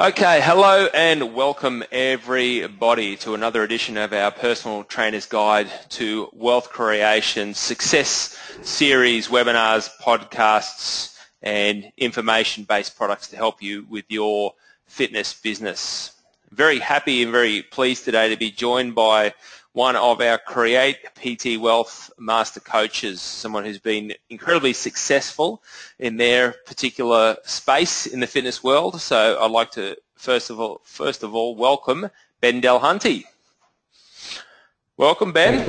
Okay, hello and welcome everybody to another edition of our Personal Trainer's Guide to Wealth Creation Success Series, webinars, podcasts and information-based products to help you with your fitness business. Very happy and very pleased today to be joined by one of our Create PT Wealth Master Coaches, someone who's been incredibly successful in their particular space in the fitness world. So I'd like to first of all, first of all, welcome Ben Delhunty. Welcome, Ben.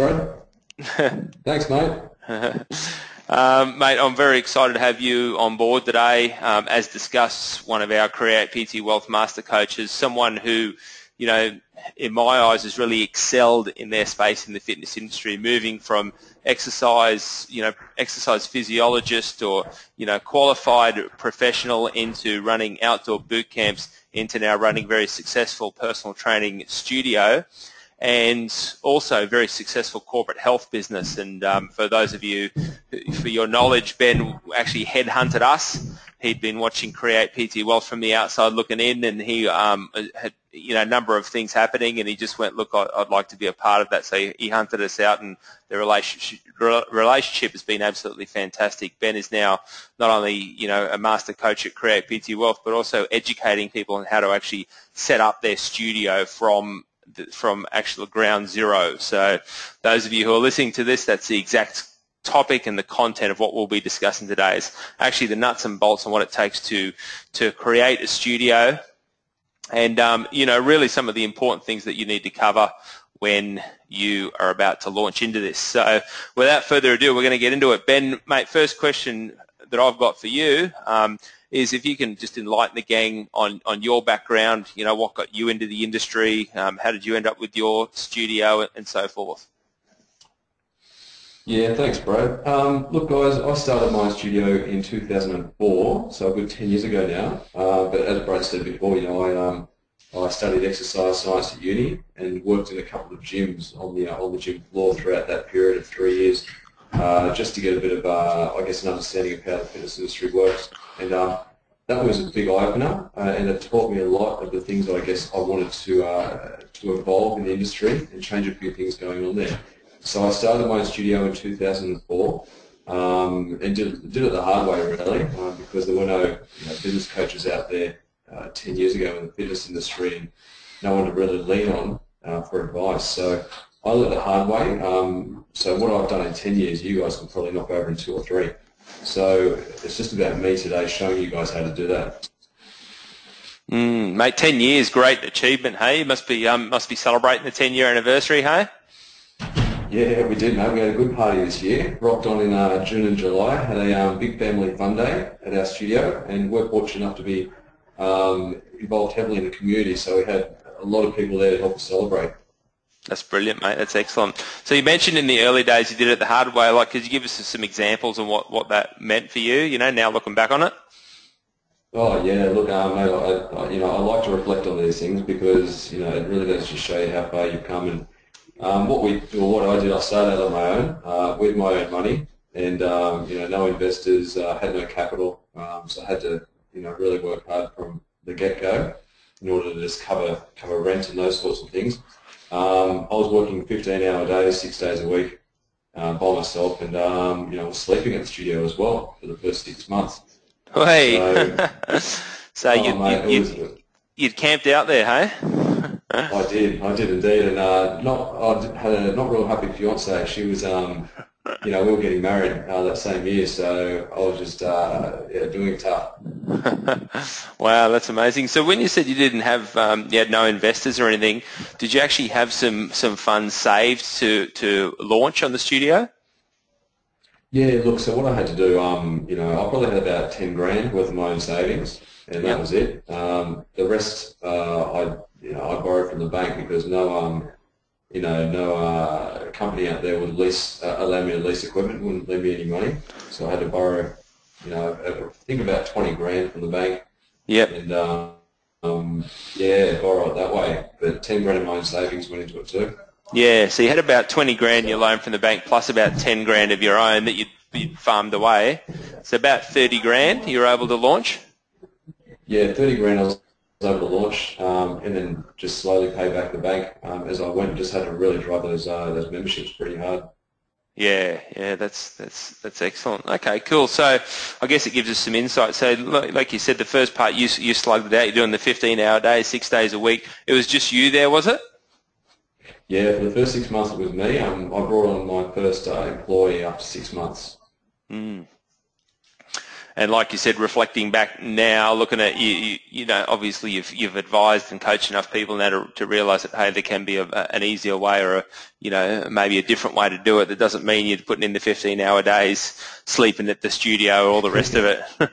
Thanks. Thanks, mate. um, mate, I'm very excited to have you on board today. Um, as discussed, one of our Create PT Wealth Master Coaches, someone who you know, in my eyes, has really excelled in their space in the fitness industry, moving from exercise, you know, exercise physiologist or, you know, qualified professional into running outdoor boot camps into now running very successful personal training studio and also very successful corporate health business. And um, for those of you, for your knowledge, Ben actually headhunted us. He'd been watching Create PT Wealth from the outside looking in, and he um, had you know a number of things happening, and he just went, look, I'd like to be a part of that. So he hunted us out, and the relationship relationship has been absolutely fantastic. Ben is now not only you know a master coach at Create PT Wealth, but also educating people on how to actually set up their studio from from actual ground zero. So those of you who are listening to this, that's the exact topic and the content of what we'll be discussing today is actually the nuts and bolts on what it takes to to create a studio and um, you know really some of the important things that you need to cover when you are about to launch into this. So without further ado, we're going to get into it. Ben, mate, first question that I've got for you um, is if you can just enlighten the gang on, on your background, you know, what got you into the industry, um, how did you end up with your studio and so forth? Yeah, thanks, Brad. Um, look, guys, I started my studio in 2004, so a good 10 years ago now. Uh, but as Brad said before, you know, I um, I studied exercise science at uni and worked in a couple of gyms on the uh, on the gym floor throughout that period of three years, uh, just to get a bit of, uh, I guess, an understanding of how the fitness industry works. And um, that was a big eye opener, uh, and it taught me a lot of the things that I guess I wanted to uh, to evolve in the industry and change a few things going on there. So I started my studio in 2004 um, and did, did it the hard way really uh, because there were no you know, business coaches out there uh, 10 years ago in the fitness industry and no one to really lean on uh, for advice. So I learned the hard way. Um, so what I've done in 10 years, you guys can probably knock over in two or three. So it's just about me today showing you guys how to do that. Mm, mate, 10 years, great achievement, hey? You must be, um, must be celebrating the 10 year anniversary, hey? Yeah, we did, mate. We had a good party this year. Rocked on in uh, June and July. Had a um, big family fun day at our studio, and we're fortunate enough to be um, involved heavily in the community. So we had a lot of people there to help us celebrate. That's brilliant, mate. That's excellent. So you mentioned in the early days you did it the hard way. Like, could you give us some examples of what, what that meant for you? You know, now looking back on it. Oh yeah, look, um, mate, I, I, you know, I like to reflect on these things because you know it really does just show you how far you've come and um, what we, or what I did, I started out on my own uh, with my own money, and um, you know, no investors, uh, had no capital, um, so I had to, you know, really work hard from the get-go in order to just cover cover rent and those sorts of things. Um, I was working 15-hour days, six days a week, uh, by myself, and um, you know, was sleeping at the studio as well for the first six months. Hey, so, so oh, you, mate, you, you, you'd camped out there, hey? I did, I did indeed, and uh, not I had a not real happy fiance. She was, um, you know, we were getting married uh, that same year, so I was just uh, yeah, doing it tough. wow, that's amazing. So when you said you didn't have, um, you had no investors or anything, did you actually have some some funds saved to to launch on the studio? Yeah, look, so what I had to do, um, you know, I probably had about ten grand worth of my own savings, and that yep. was it. Um, the rest, uh, I you know, I borrowed from the bank because no, um, you know, no uh, company out there would lease uh, allow me to lease equipment, wouldn't lend me any money, so I had to borrow, you know, I think about twenty grand from the bank. Yep. And um, um, yeah, borrow it that way, but ten grand of my own savings went into it too. Yeah, so you had about twenty grand your loan from the bank, plus about ten grand of your own that you'd, you'd farmed away. So about thirty grand you were able to launch. Yeah, thirty grand I was able to launch, um, and then just slowly pay back the bank um, as I went. Just had to really drive those uh, those memberships pretty hard. Yeah, yeah, that's that's that's excellent. Okay, cool. So I guess it gives us some insight. So like you said, the first part you you slugged it out. You're doing the 15-hour day, six days a week. It was just you there, was it? Yeah, for the first six months it was me. Um, I brought on my first uh, employee after six months. Mm. And like you said, reflecting back now, looking at you, you, you, know, obviously you've you've advised and coached enough people now to, to realise that hey, there can be a, an easier way or a, you know maybe a different way to do it. That doesn't mean you're putting in the 15-hour days, sleeping at the studio, or all the rest of it.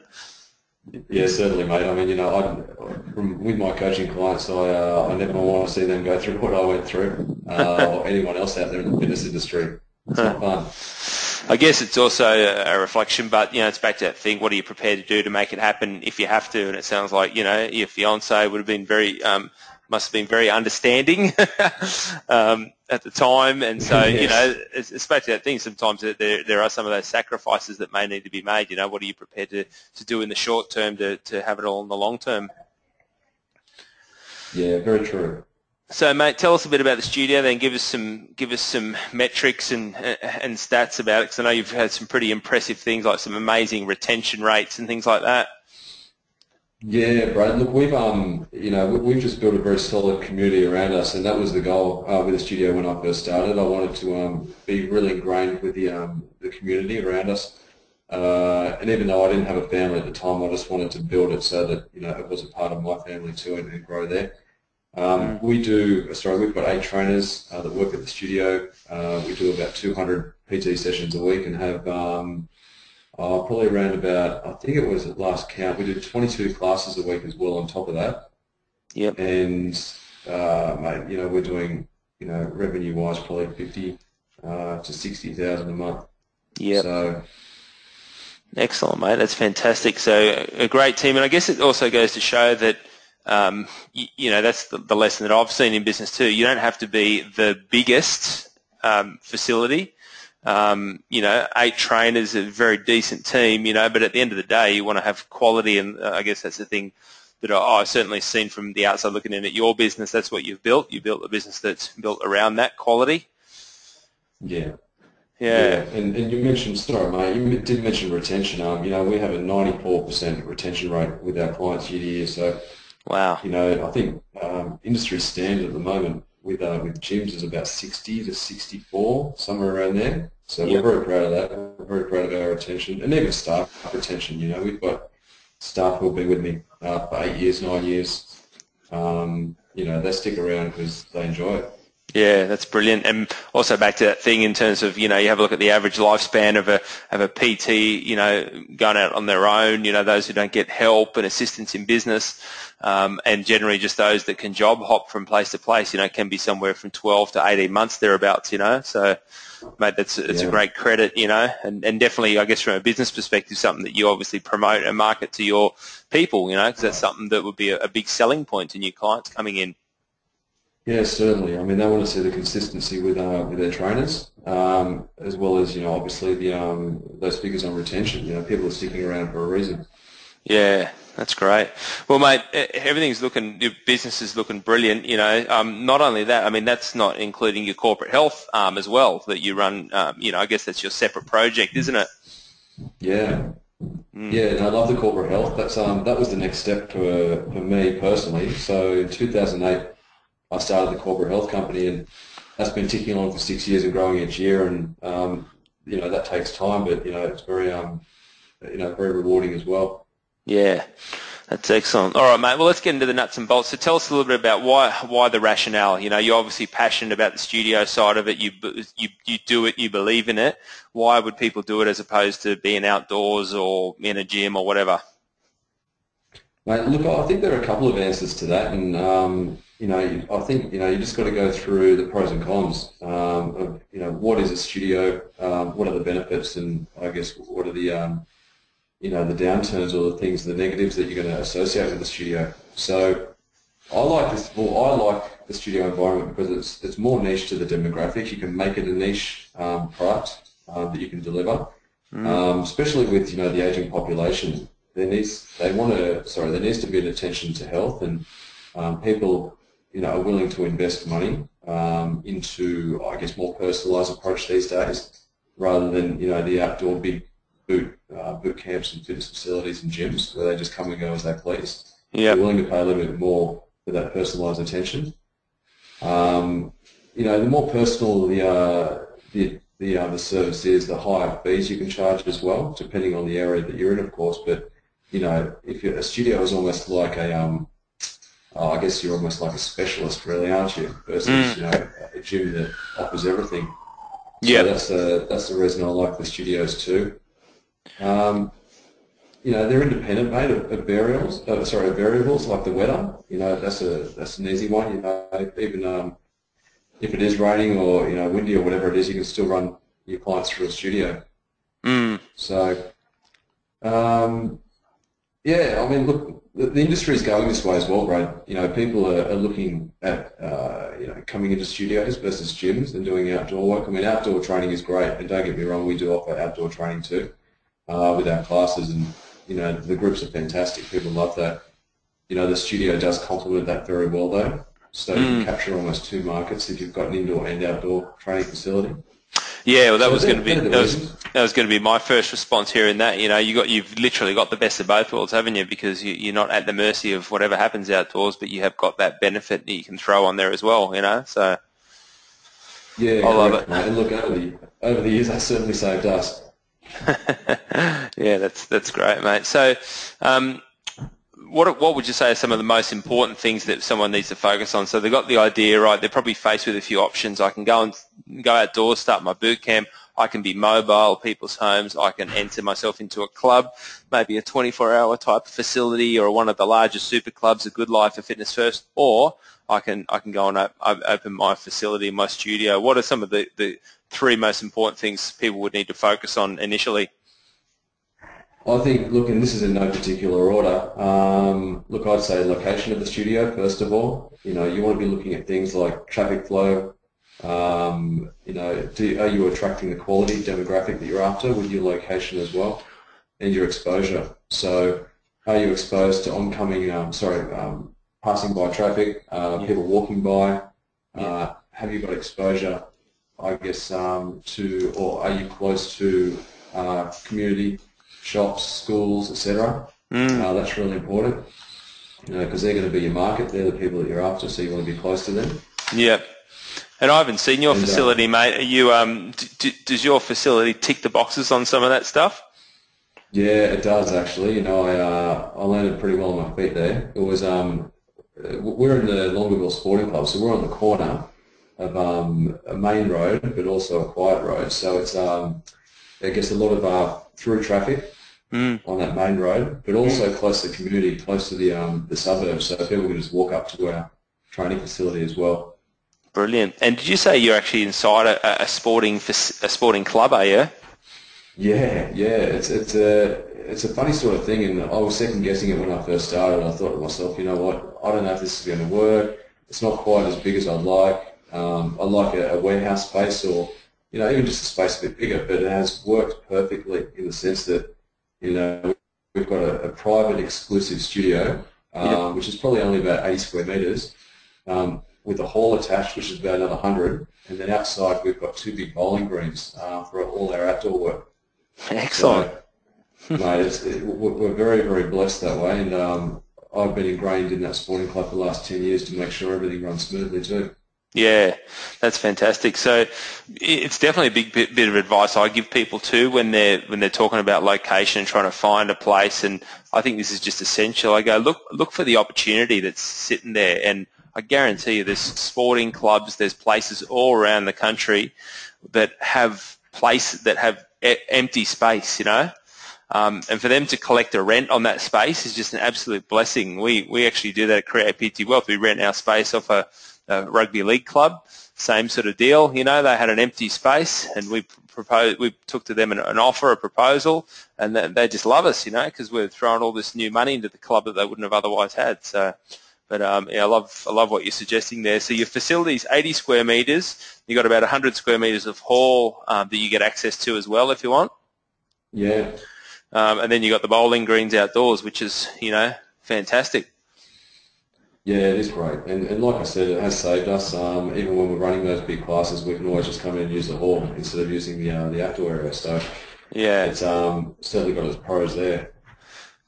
yeah, certainly, mate. I mean, you know, I, from, with my coaching clients, I uh, I never want to see them go through what I went through, uh, or anyone else out there in the fitness industry. It's not fun. I guess it's also a reflection, but you know, it's back to that thing. What are you prepared to do to make it happen if you have to? And it sounds like you know your fiance would have been very, um, must have been very understanding um, at the time. And so yes. you know, it's, it's back to that thing. Sometimes there there are some of those sacrifices that may need to be made. You know, what are you prepared to to do in the short term to to have it all in the long term? Yeah, very true. So, mate, tell us a bit about the studio. Then give us some give us some metrics and and stats about it, because I know you've had some pretty impressive things, like some amazing retention rates and things like that. Yeah, Brad. Look, we've um, you know, we've just built a very solid community around us, and that was the goal uh, with the studio when I first started. I wanted to um, be really ingrained with the um, the community around us, uh, and even though I didn't have a family at the time, I just wanted to build it so that you know it was a part of my family too, and, and grow there. Um, we do, sorry, we've got eight trainers uh, that work at the studio. Uh, we do about 200 PT sessions a week and have um, uh, probably around about, I think it was at last count, we did 22 classes a week as well on top of that. Yep. And, uh, mate, you know, we're doing, you know, revenue-wise probably 50 uh, to 60,000 a month. Yeah. So, Excellent, mate. That's fantastic. So a great team, and I guess it also goes to show that um, you, you, know, that's the, the, lesson that I've seen in business too. You don't have to be the biggest um, facility. Um, you know, eight trainers, a very decent team, you know, but at the end of the day, you want to have quality, and uh, I guess that's the thing that I, I've certainly seen from the outside looking in at your business. That's what you've built. You built a business that's built around that quality. Yeah. Yeah. yeah. And, and you mentioned, sorry, mate, you did mention retention. Um, you know, we have a 94% retention rate with our clients year to year. So Wow. You know, I think um, industry standard at the moment with uh, with gyms is about 60 to 64, somewhere around there. So yep. we're very proud of that. We're very proud of our retention and even staff retention. You know, we've got staff who've been with me uh, for eight years, nine years. Um, you know, they stick around because they enjoy it. Yeah, that's brilliant. And also back to that thing in terms of, you know, you have a look at the average lifespan of a of a PT, you know, going out on their own, you know, those who don't get help and assistance in business, um, and generally just those that can job hop from place to place, you know, can be somewhere from 12 to 18 months thereabouts, you know. So, mate, that's it's yeah. a great credit, you know, and, and definitely, I guess, from a business perspective, something that you obviously promote and market to your people, you know, because that's something that would be a, a big selling point to new clients coming in. Yeah, certainly. I mean, they want to see the consistency with uh, with their trainers, um, as well as you know, obviously the um, those figures on retention. You know, people are sticking around for a reason. Yeah, that's great. Well, mate, everything's looking, your business is looking brilliant. You know, um, not only that, I mean, that's not including your corporate health arm as well that you run. Um, you know, I guess that's your separate project, isn't it? Yeah. Mm. Yeah, and I love the corporate health. That's um, that was the next step for for me personally. So in 2008, I started the corporate health company, and that's been ticking along for six years and growing each year. And um, you know that takes time, but you know it's very um, you know very rewarding as well. Yeah, that's excellent. All right, mate. Well, let's get into the nuts and bolts. So tell us a little bit about why why the rationale. You know, you're obviously passionate about the studio side of it. You you you do it. You believe in it. Why would people do it as opposed to being outdoors or in a gym or whatever? Mate, look, I think there are a couple of answers to that, and um, you know, I think you know you just got to go through the pros and cons um, of you know what is a studio, um, what are the benefits, and I guess what are the um, you know the downturns or the things, the negatives that you're going to associate with the studio. So I like this. Well, I like the studio environment because it's it's more niche to the demographic. You can make it a niche um, product uh, that you can deliver, mm. especially with you know the aging population there needs they want to sorry there needs to be an attention to health and um, people you know are willing to invest money um, into I guess more personalised approach these days rather than you know the outdoor big boot uh, boot camps and fitness facilities and gyms where they just come and go as they please. Yeah, willing to pay a little bit more for that personalised attention. Um, you know, the more personal the uh, the the, uh, the service is, the higher fees you can charge as well, depending on the area that you're in, of course. But you know, if you're, a studio is almost like a, um, oh, I guess you're almost like a specialist, really, aren't you? Versus mm. you know a gym that offers everything. Yeah, so that's the that's the reason I like the studios too. Um, you know, they're independent, mate, of, of variables. Uh, sorry, of variables like the weather. You know, that's a that's an easy one. You know, even um, if it is raining or you know windy or whatever it is, you can still run your clients through a studio. Mm. So, um, yeah, I mean, look, the, the, industry is going this way as well, right? You know, people are, are looking at uh, you know coming into studios versus gyms and doing outdoor work. I mean, outdoor training is great, and don't get me wrong, we do offer outdoor training too uh, with our classes, and you know the groups are fantastic. People love that. You know, the studio does complement that very well, though. So mm. you can hmm. capture almost two markets if you've got an indoor and outdoor training facility. Yeah, well, that so was going to be that was, that was, going to be my first response here. In that, you know, you got you've literally got the best of both worlds, haven't you? Because you, you're not at the mercy of whatever happens outdoors, but you have got that benefit that you can throw on there as well. You know, so yeah, I love it. And look, over the over the years, that certainly saved us. yeah, that's that's great, mate. So, um, what what would you say are some of the most important things that someone needs to focus on? So they've got the idea, right? They're probably faced with a few options. I can go and go outdoors, start my boot camp. I can be mobile, people's homes. I can enter myself into a club, maybe a 24-hour type facility or one of the largest super clubs, a Good Life or Fitness First, or I can I can go and open my facility, my studio. What are some of the, the three most important things people would need to focus on initially? I think, look, and this is in no particular order. Um, look, I'd say location of the studio first of all. You know, you want to be looking at things like traffic flow. Um, you know, do, are you attracting the quality demographic that you're after with your location as well, and your exposure? So, are you exposed to oncoming, um, sorry, um, passing by traffic, uh, yeah. people walking by? Yeah. Uh, have you got exposure, I guess, um, to, or are you close to uh, community? Shops, schools, etc. Mm. Uh, that's really important you know, because they're going to be your market. They're the people that you're after, so you want to be close to them. Yeah. And I haven't seen your and, uh, facility, uh, mate. Are you, um, d- does your facility tick the boxes on some of that stuff? Yeah, it does actually. You know, I uh, I landed pretty well on my feet there. It was um, we're in the Longueville Sporting Club, so we're on the corner of um, a main road, but also a quiet road. So it's um, I guess a lot of uh, through traffic mm. on that main road, but also mm. close to the community, close to the um, the suburbs, so people can just walk up to our training facility as well. Brilliant. And did you say you're actually inside a, a sporting a sporting club? Are you? Yeah, yeah. It's it's a it's a funny sort of thing, and I was second guessing it when I first started. I thought to myself, you know what? I don't know if this is going to work. It's not quite as big as I'd like. Um, I'd like a, a warehouse space or you know, even just a space a bit bigger, but it has worked perfectly in the sense that, you know, we've got a, a private exclusive studio, um, which is probably only about 80 square metres, um, with a hall attached, which is about another 100, and then outside we've got two big bowling greens uh, for all our outdoor work. Excellent. So, mate, it's, it, we're very, very blessed that way, and um, I've been ingrained in that sporting club for the last 10 years to make sure everything runs smoothly too. Yeah, that's fantastic. So it's definitely a big bit, bit, of advice I give people too when they're when they're talking about location and trying to find a place. And I think this is just essential. I go look look for the opportunity that's sitting there, and I guarantee you, there's sporting clubs, there's places all around the country that have places that have e- empty space. You know. Um, and for them to collect a rent on that space is just an absolute blessing. We we actually do that at Create PT Wealth. We rent our space off a a rugby league club, same sort of deal. You know, they had an empty space, and we proposed, we took to them an, an offer, a proposal, and they, they just love us, you know, because we're throwing all this new money into the club that they wouldn't have otherwise had. So, but um, yeah, I love I love what you're suggesting there. So your facility is 80 square meters. You've got about 100 square meters of hall um, that you get access to as well if you want. Yeah. um, and then you've got the bowling greens outdoors, which is you know fantastic. Yeah, it is great, and, and like I said, it has saved us. Um, even when we're running those big classes, we can always just come in and use the hall instead of using the uh, the outdoor area. So yeah, it's um, certainly got its pros there.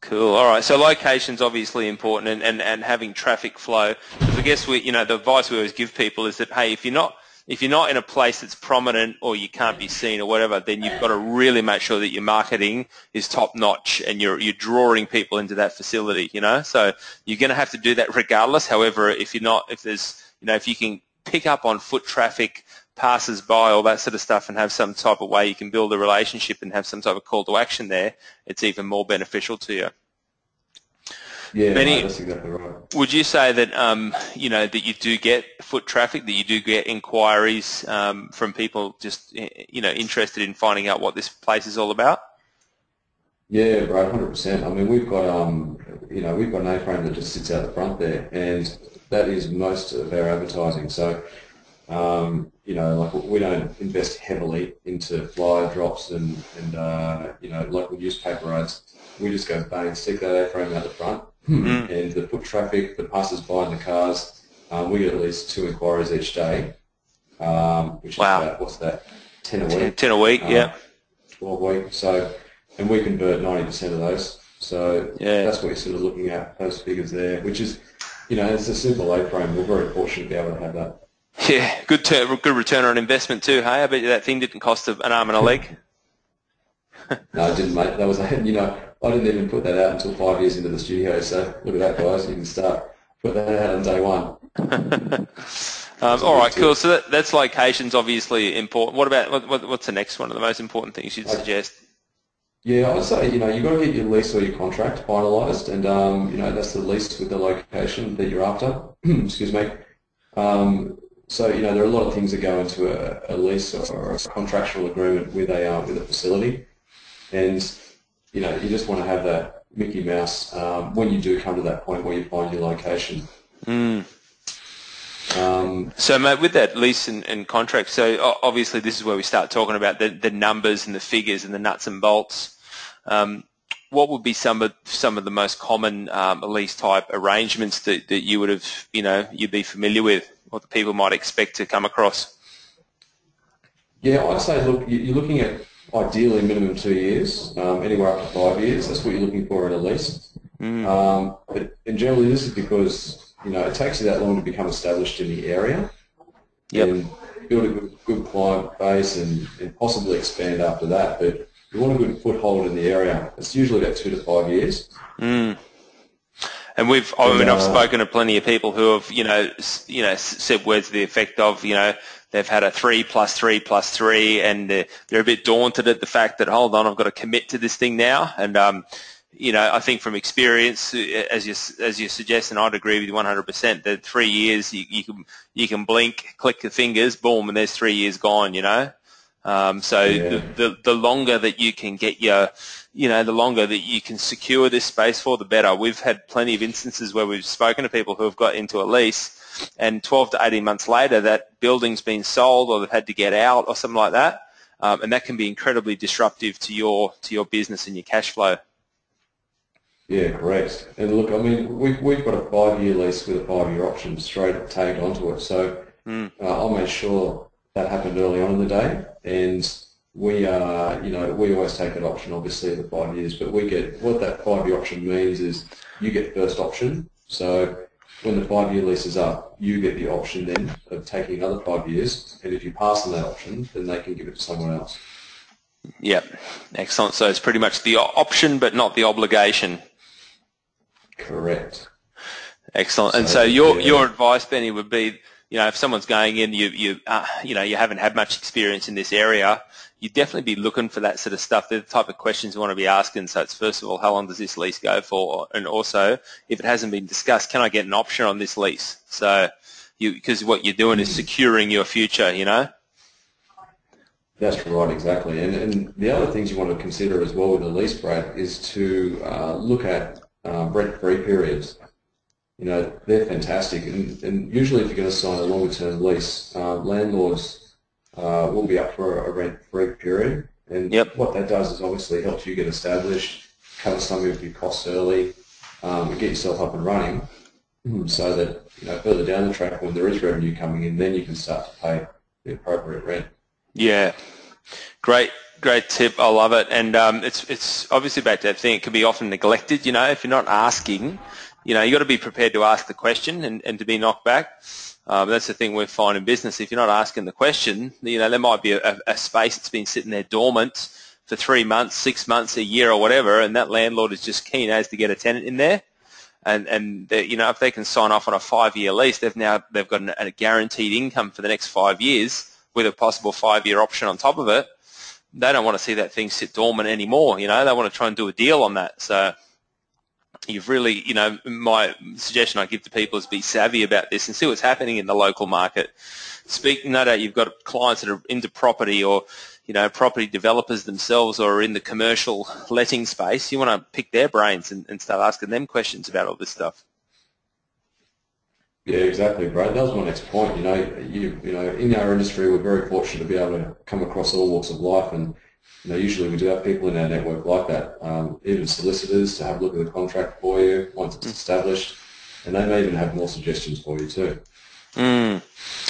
Cool. All right. So location's obviously important, and, and, and having traffic flow. Because I guess we, you know, the advice we always give people is that hey, if you're not if you're not in a place that's prominent or you can't be seen or whatever, then you've got to really make sure that your marketing is top notch and you're you're drawing people into that facility. You know, so you're going to have to do that regardless. However, if you're not, if there's, you know, if you can pick up on foot traffic passes by, all that sort of stuff, and have some type of way you can build a relationship and have some type of call to action there, it's even more beneficial to you. Yeah, Benny, no, that's exactly right. Would you say that um, you know that you do get foot traffic, that you do get inquiries um, from people just you know interested in finding out what this place is all about? Yeah, bro, hundred percent. I mean, we've got um, you know, we've got an A-frame that just sits out the front there, and that is most of our advertising. So um, you know, like we don't invest heavily into flyer drops and, and uh, you know, local newspaper ads. We just go bang, stick that A-frame out the front, mm. and the foot traffic, the passers-by in the cars, um, we get at least two inquiries each day, um, which wow. is about, what's that, 10 a week? 10 a week, um, yeah. 12 a week. So, and we convert 90% of those. So yeah. that's what you're sort of looking at, those figures there, which is, you know, it's a simple A-frame. We're very fortunate to be able to have that. Yeah, good ter- good return on investment too. Hey, I bet you that thing didn't cost an arm and a leg. no, it didn't, mate. That was, you know, I didn't even put that out until five years into the studio. So look at that, guys. You can start put that out on day one. um, all right, cool. So that, that's locations obviously important. What about what, what, what's the next one of the most important things you'd suggest? Yeah, I would say you know you've got to get your lease or your contract finalised, and um, you know that's the lease with the location that you're after. Excuse me. Um, so you know there are a lot of things that go into a, a lease or a contractual agreement with a uh, with a facility, and you know you just want to have that Mickey Mouse um, when you do come to that point where you find your location. Mm. Um, so, mate, with that lease and, and, contract, so obviously this is where we start talking about the, the numbers and the figures and the nuts and bolts. Um, what would be some of some of the most common um, lease type arrangements that, that you would have, you know, you'd be familiar with? what the people might expect to come across? Yeah, I'd say look, you're looking at ideally minimum two years, um, anywhere up to five years. That's what you're looking for in a lease. Mm. Um, but in generally, this is because you know it takes you that long to become established in the area yep. and build a good, good client base and, and possibly expand after that. But you want a good foothold in the area. It's usually about two to five years. Mm. And we've, I mean, I've spoken to plenty of people who have, you know, you know, said words to the effect of, you know, they've had a three plus three plus three, and they're, they're a bit daunted at the fact that, hold on, I've got to commit to this thing now. And, um, you know, I think from experience, as you as you suggest, and I'd agree with you 100%. That three years, you, you can you can blink, click the fingers, boom, and there's three years gone. You know, um, so yeah. the, the the longer that you can get your you know, the longer that you can secure this space for, the better. We've had plenty of instances where we've spoken to people who have got into a lease and 12 to 18 months later that building's been sold or they've had to get out or something like that. Um, and that can be incredibly disruptive to your to your business and your cash flow. Yeah, correct. And look, I mean, we've, we've got a five-year lease with a five-year option straight tagged onto it. So mm. uh, I made sure that happened early on in the day. And we are, you know, we always take an option, obviously, the five years, but we get, what that five-year option means is you get first option. So when the five-year lease is up, you get the option then of taking another five years, and if you pass on that option, then they can give it to someone else. Yep, excellent. So it's pretty much the option, but not the obligation. Correct. Excellent. So, and so your yeah. your advice, Benny, would be, you know, if someone's going in, you you uh, you know, you haven't had much experience in this area, you'd definitely be looking for that sort of stuff. They're the type of questions you want to be asking. So it's first of all, how long does this lease go for? And also, if it hasn't been discussed, can I get an option on this lease? So you, because what you're doing is securing your future, you know? That's right, exactly. And, and the other things you want to consider as well with a lease break is to uh, look at uh, rent-free periods. You know, they're fantastic. And, and usually if you're going to sign a longer-term lease, uh, landlords uh, will be up for a rent-free period. And Yep. what that does is obviously helps you get established, cover some of your costs early, um, and get yourself up and running, so that you know further down the track when there is revenue coming in, then you can start to pay the appropriate rent. Yeah, great, great tip. I love it, and um, it's it's obviously back to that thing. It can be often neglected. You know, if you're not asking, you know, you got to be prepared to ask the question and, and to be knocked back. Um, that's the thing we find in business. If you're not asking the question, you know, there might be a, a space that's been sitting there dormant for three months, six months, a year, or whatever, and that landlord is just keen as to get a tenant in there. And and you know, if they can sign off on a five-year lease, they've now they've got an, a guaranteed income for the next five years with a possible five-year option on top of it. They don't want to see that thing sit dormant anymore. You know, they want to try and do a deal on that. So you've really, you know, my suggestion I give to people is be savvy about this and see what's happening in the local market. Speak, no doubt you've got clients that are into property or, you know, property developers themselves or in the commercial letting space. You want to pick their brains and, and start asking them questions about all this stuff. Yeah, exactly, Brad. That was my next point. You know, you you know, in our industry, we're very fortunate to be able to come across all walks of life, and you know, usually we do have people in our network like that. Um, even solicitors to have a look at the contract for you once it's established, and they may even have more suggestions for you too. Mm.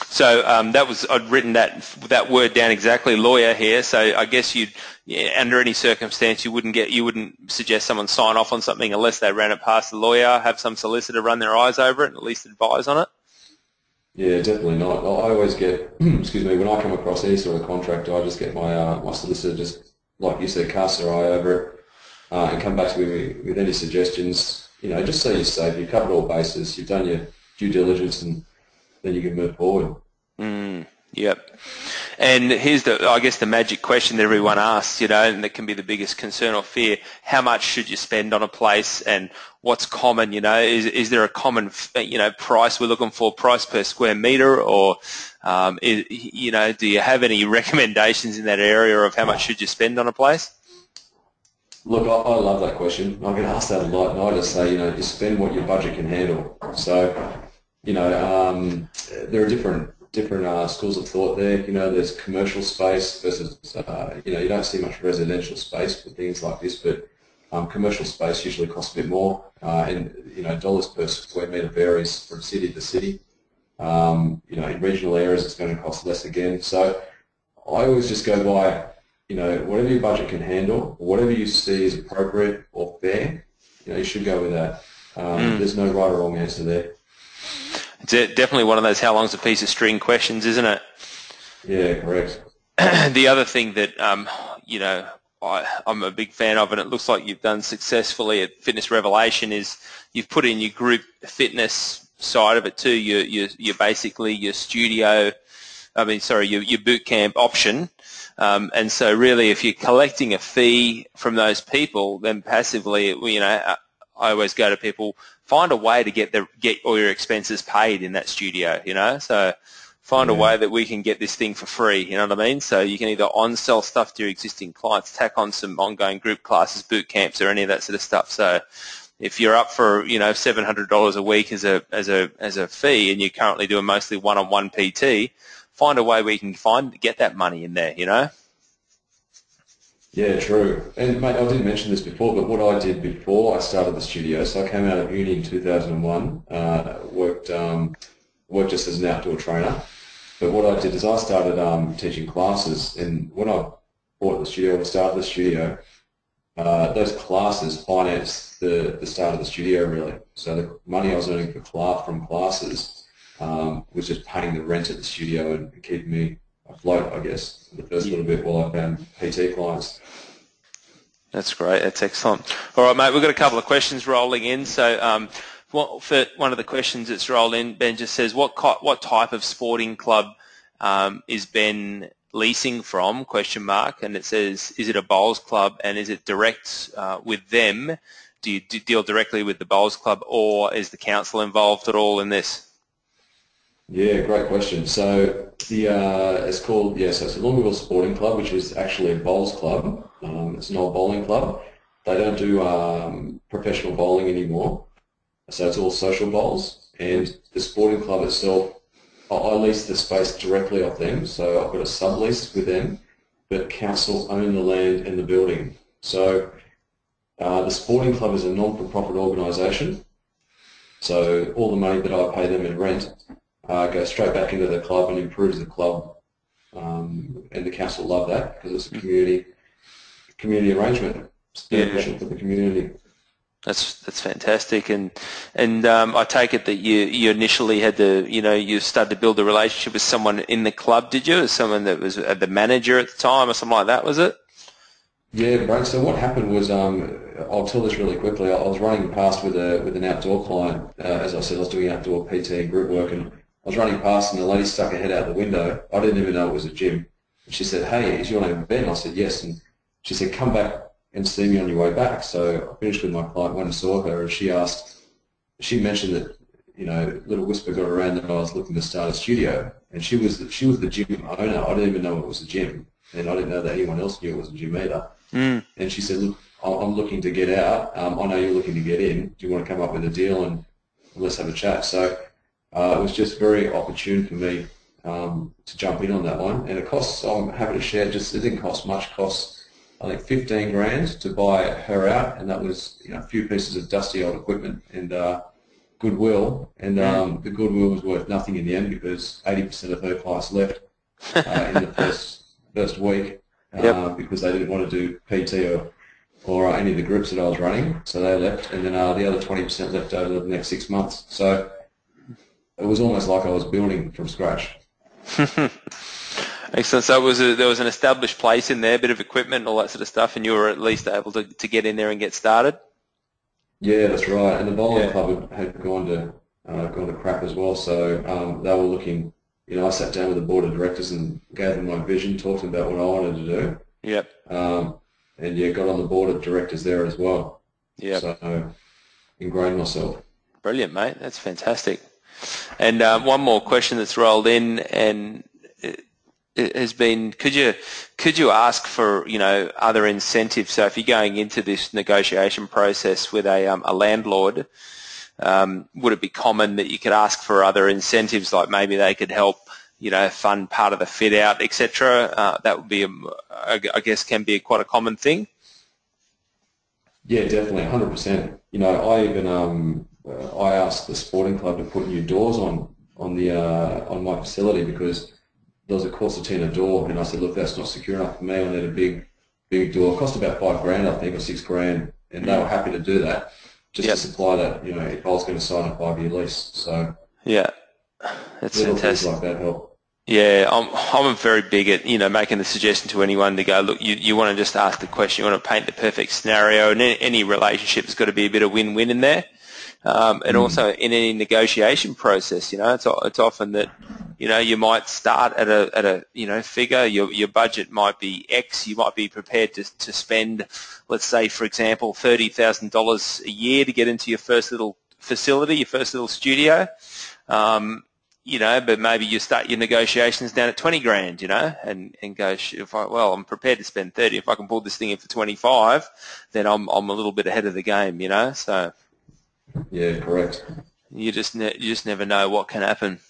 So um, that was I'd written that that word down exactly, lawyer here. So I guess you'd yeah, under any circumstance you wouldn't get you wouldn't suggest someone sign off on something unless they ran it past the lawyer, have some solicitor run their eyes over it, and at least advise on it. Yeah, definitely not. I always get, excuse me, when I come across any sort of contract, I just get my uh, my solicitor just like you said, cast their eye over it uh, and come back to me with any suggestions. You know, just so you're safe, you've covered all bases, you've done your due diligence, and then you can move forward. Mm, yep. And here's the, I guess, the magic question that everyone asks, you know, and that can be the biggest concern or fear. How much should you spend on a place and what's common, you know? Is, is there a common, you know, price we're looking for, price per square meter or, um, is, you know, do you have any recommendations in that area of how much should you spend on a place? Look, I, I love that question. I get asked that a lot, and I just say, you know, just spend what your budget can handle. So, you know, um, there are different different uh, schools of thought there. You know, there's commercial space versus, uh, you know, you don't see much residential space for things like this, but um, commercial space usually costs a bit more, uh, and you know, dollars per square metre varies from city to city. Um, you know, in regional areas, it's going to cost less again. So, I always just go by, you know, whatever your budget can handle, whatever you see is appropriate or fair, you know, you should go with that. Um, mm. There's no right or wrong answer there. It's definitely one of those how long's a piece of string questions, isn't it? Yeah, correct. the other thing that, um, you know, I, I'm a big fan of, and it looks like you've done successfully at Fitness Revelation, is you've put in your group fitness side of it too. You're, you're, you're basically your studio, I mean, sorry, your, your boot camp option. Um, and so really, if you're collecting a fee from those people, then passively, you know, I always go to people, find a way to get the get all your expenses paid in that studio. You know, so find yeah. a way that we can get this thing for free. You know what I mean? So you can either on sell stuff to your existing clients, tack on some ongoing group classes, boot camps, or any of that sort of stuff. So if you're up for you know seven hundred dollars a week as a as a as a fee, and you're currently doing mostly one on one PT, find a way where you can find get that money in there. You know. Yeah, true. And mate, I didn't mention this before, but what I did before I started the studio, so I came out of uni in 2001, uh, worked um, worked just as an outdoor trainer. But what I did is I started um, teaching classes, and when I bought the studio, or started the studio, uh, those classes financed the, the start of the studio really. So the money I was earning for class from classes um, was just paying the rent at the studio and keeping me afloat, I guess, the first little bit while I found PT clients. That's great. That's excellent. All right, mate. We've got a couple of questions rolling in. So, um, for one of the questions that's rolled in, Ben just says, "What what type of sporting club um, is Ben leasing from?" Question mark. And it says, "Is it a bowls club? And is it direct uh, with them? Do you deal directly with the bowls club, or is the council involved at all in this?" Yeah, great question. So the uh, it's called yeah, so it's a Longueville Sporting Club, which is actually a bowls club. Um, it's an old bowling club. They don't do um, professional bowling anymore, so it's all social bowls. And the sporting club itself, I, I lease the space directly off them, so I've got a sublease with them. but council own the land and the building. So uh, the sporting club is a non-for-profit organisation. So all the money that I pay them in rent uh, goes straight back into the club and improves the club. Um, and the council love that because it's a community community arrangement. It's beneficial yeah. for the community. That's that's fantastic, and and um, I take it that you you initially had to you know you started to build a relationship with someone in the club, did you? Someone that was the manager at the time, or something like that, was it? Yeah, Brad. So what happened was, um, I'll tell this really quickly. I was running past with a with an outdoor client. Uh, as I said, I was doing outdoor PT and group work, and I was running past, and the lady stuck her head out the window. I didn't even know it was a gym. And She said, "Hey, is your name Ben?" I said, "Yes." And she said, "Come back and see me on your way back. So I finished with my client, went and saw her, and she asked, she mentioned that, you know, little whisper got around that I was looking to start a studio, and she was the, she was the gym owner. I didn't even know it was a gym, and I didn't know that anyone else knew it was a gym either. Mm. And she said, look, I'm looking to get out. Um, I know you're looking to get in. Do you want to come up with a deal and let's have a chat? So uh, it was just very opportune for me um, to jump in on that one, and it costs. I'm happy to share. Just it didn't cost much. cost I think 15 grand to buy her out, and that was you know, a few pieces of dusty old equipment and uh, goodwill. And um, the goodwill was worth nothing in the end because 80% of her class left uh, in the first first week uh, yep. because they didn't want to do PT or or any of the groups that I was running, so they left, and then uh, the other 20% left over the next six months. So it was almost like I was building from scratch. Excellent. So was a, there was an established place in there, a bit of equipment and all that sort of stuff, and you were at least able to, to get in there and get started? Yeah, that's right. And the bowling yeah. club had, had, gone to uh, gone to crap as well, so um, they were looking. You know, I sat down with the board of directors and gave them my vision, talked about what I wanted to do. Yep. Um, and yeah, got on the board of directors there as well. Yeah. So ingrained myself. Brilliant, mate. That's fantastic. And um, one more question that's rolled in, and has been could you could you ask for you know other incentives? So if you're going into this negotiation process with a, um, a landlord um, would it be common that you could ask for other incentives like maybe they could help you know fund part of the fit out etc uh, that would be a, I guess can be quite a common thing. Yeah definitely 100% you know I even um, uh, I asked the sporting club to put new doors on on the uh, on my facility because there was a concertina door, and I said, look, that's not secure enough for me. I need a big, big door. It cost about five grand, I think, or six grand, and they were happy to do that just yep. to supply that. You know, if I was going to sign a five-year lease, so yeah, that's fantastic. like that help. Yeah, I'm I'm very big at you know making the suggestion to anyone to go look. You you want to just ask the question. You want to paint the perfect scenario, and any, any relationship has got to be a bit of win-win in there. Um, and mm. also in any negotiation process, you know, it's it's often that you know, you might start at a at a you know figure. Your your budget might be X. You might be prepared to to spend, let's say, for example, thirty thousand dollars a year to get into your first little facility, your first little studio. Um, you know, but maybe you start your negotiations down at 20 grand, you know, and, and go, if I, well, I'm prepared to spend 30. If I can pull this thing in for 25, then I'm, I'm a little bit ahead of the game, you know, so. Yeah, correct. You just, ne- you just never know what can happen.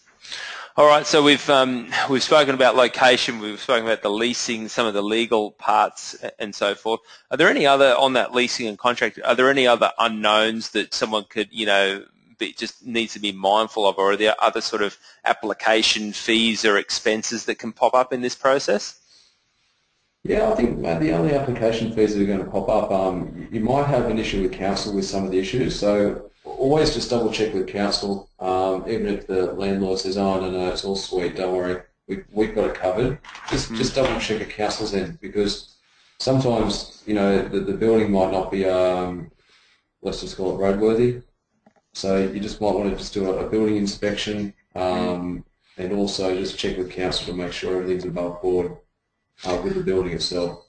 All right, so we've um, we've spoken about location, we've spoken about the leasing, some of the legal parts, and so forth. Are there any other on that leasing and contract? Are there any other unknowns that someone could, you know, be, just needs to be mindful of, or are there other sort of application fees or expenses that can pop up in this process? Yeah, I think the only application fees that are going to pop up, um, you might have an issue with council with some of the issues. So always just double check with council, um, even if the landlord says, oh, no, no, it's all sweet, don't worry, we, we've got it covered. Just, mm. just double check at council's end because sometimes, you know, the, the building might not be, um, let's just call it roadworthy. So you just might want to just do a, a building inspection um, and also just check with council to make sure everything's above board uh, with the building itself.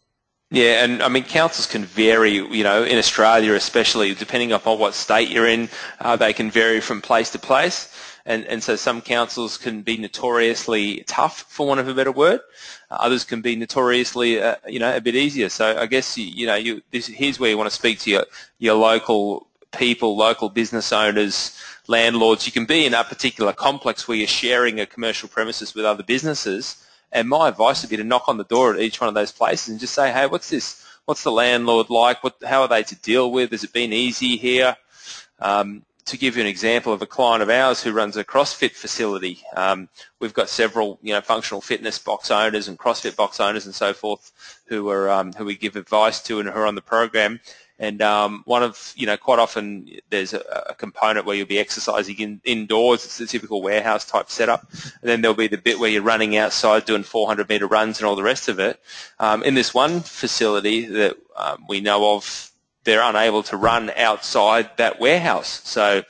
Yeah, and I mean, councils can vary, you know, in Australia especially, depending upon what state you're in, uh, they can vary from place to place. And, and so some councils can be notoriously tough, for want of a better word. Uh, others can be notoriously, uh, you know, a bit easier. So I guess, you, you know, you, this, here's where you want to speak to your, your local people, local business owners, landlords. You can be in a particular complex where you're sharing a commercial premises with other businesses And my advice would be to knock on the door at each one of those places and just say, hey, what's this? What's the landlord like? What, how are they to deal with? Has it been easy here? Um, to give you an example of a client of ours who runs a CrossFit facility, um, we've got several, you know, functional fitness box owners and CrossFit box owners and so forth who are um, who we give advice to and who are on the program. And um, one of, you know, quite often there's a, a component where you'll be exercising in, indoors. It's the typical warehouse type setup. And then there'll be the bit where you're running outside doing 400 meter runs and all the rest of it. Um, in this one facility that um, we know of, they're unable to run outside that warehouse. So,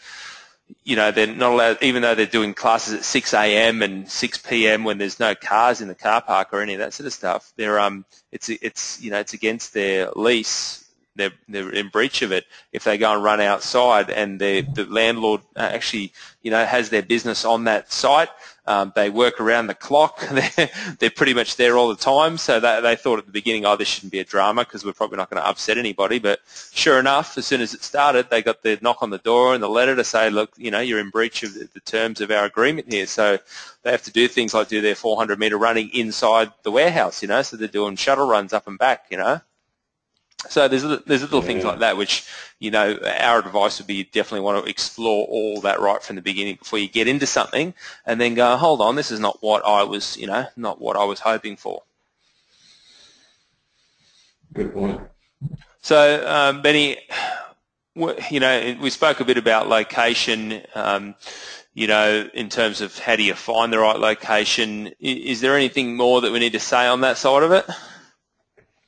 you know, they're not allowed, even though they're doing classes at 6 a.m. and 6 p.m. when there's no cars in the car park or any of that sort of stuff. They're, um, it's, it's, you know, it's against their lease they're, they're in breach of it if they go and run outside and the landlord actually, you know, has their business on that site. Um, they work around the clock. They're, they're pretty much there all the time. So they, they thought at the beginning, oh, this shouldn't be a drama because we're probably not going to upset anybody. But sure enough, as soon as it started, they got the knock on the door and the letter to say, look, you know, you're in breach of the, terms of our agreement here. So they have to do things like do their 400 meter running inside the warehouse, you know, so they're doing shuttle runs up and back, you know. So there's there's little yeah. things like that which you know our advice would be you definitely want to explore all that right from the beginning before you get into something, and then go hold on this is not what I was you know not what I was hoping for. Good point. So um, Benny, you know we spoke a bit about location. Um, you know, in terms of how do you find the right location? Is there anything more that we need to say on that side of it?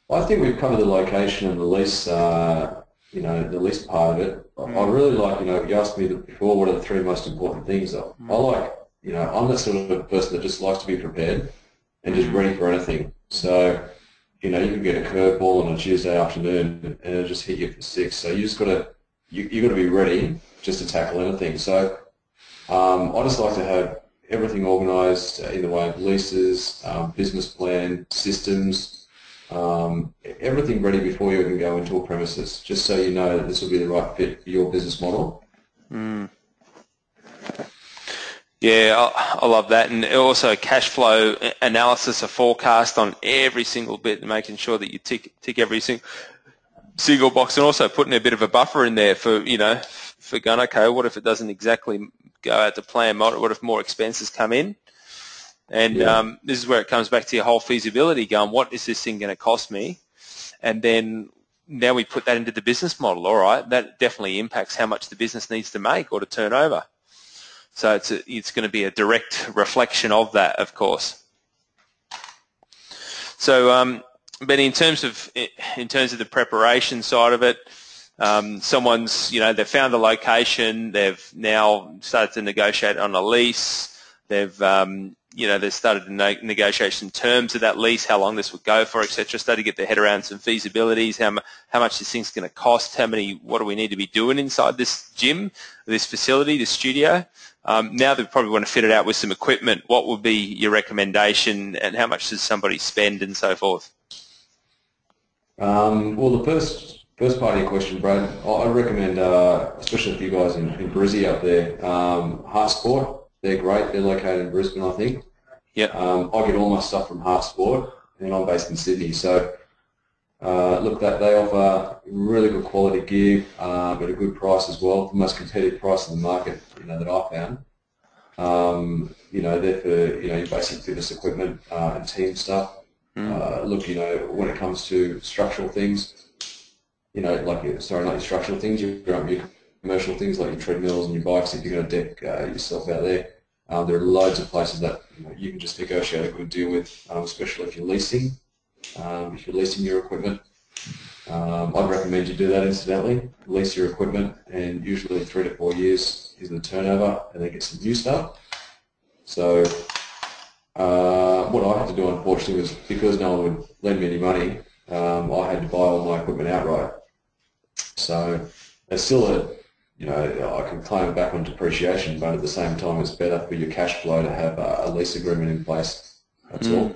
I think we've covered the location and the lease, uh, you know, the lease part of it. Mm. I really like, you know, you asked me before what are the three most important things. Mm. I like, you know, I'm the sort of person that just likes to be prepared and just mm. ready for anything. So, you know, you can get a curveball on a Tuesday afternoon and it'll just hit you for six. So you just got to, you you got to be ready just to tackle anything. So, um, I just like to have everything organised in the way of leases, um, business plan, systems, um, everything ready before you even go into a premises, just so you know that this will be the right fit for your business model. Mm. Yeah, I, love that, and also cash flow analysis, a forecast on every single bit, making sure that you tick tick every single single box, and also putting a bit of a buffer in there for you know for going okay, what if it doesn't exactly go out to plan? What if more expenses come in? And yeah. um, this is where it comes back to your whole feasibility going, what is this thing going to cost me? And then now we put that into the business model. All right, that definitely impacts how much the business needs to make or to turn over. So it's, a, it's going to be a direct reflection of that, of course. So, um, but in terms of in terms of the preparation side of it, um, someone's you know they've found a location, they've now started to negotiate on a lease, they've um, you know, they started to ne- negotiate some terms of that lease, how long this would go for, etc. Started to get their head around some feasibilities, how, how much this thing's going to cost, how many, what do we need to be doing inside this gym, this facility, this studio. Um, now they probably want to fit it out with some equipment. What would be your recommendation, and how much does somebody spend, and so forth? Um, well, the first first part of your question, Brad, I recommend, uh, especially for you guys in, in Brizzy up there, um, HART Sport. They're great. They're located in Brisbane, I think. Yeah. Um, I get all my stuff from HART Sport, and I'm based in Sydney. So, uh, look, that they offer really good quality gear uh, at a good price as well, the most competitive price in the market, you know, that I found. Um, you know, they're for you know your basic fitness equipment uh, and team stuff. Mm. look, you know, when it comes to structural things, you know, like sorry, not your structural things, your, your commercial things like your treadmills and your bikes if you're going to deck uh, yourself out there. Um, there are loads of places that you, know, you, can just negotiate a good deal with, um, especially if you're leasing. Um, if you're leasing your equipment, um, I'd recommend you do that incidentally. Lease your equipment, and usually three to four years is the turnover, and then get some new stuff. So uh, what I had to do, unfortunately, was because no one would lend me any money, um, I had to buy all my equipment outright. So it's still a you know, I can claim back on depreciation, but at the same time, it's better for your cash flow to have a, lease agreement in place. That's mm. all.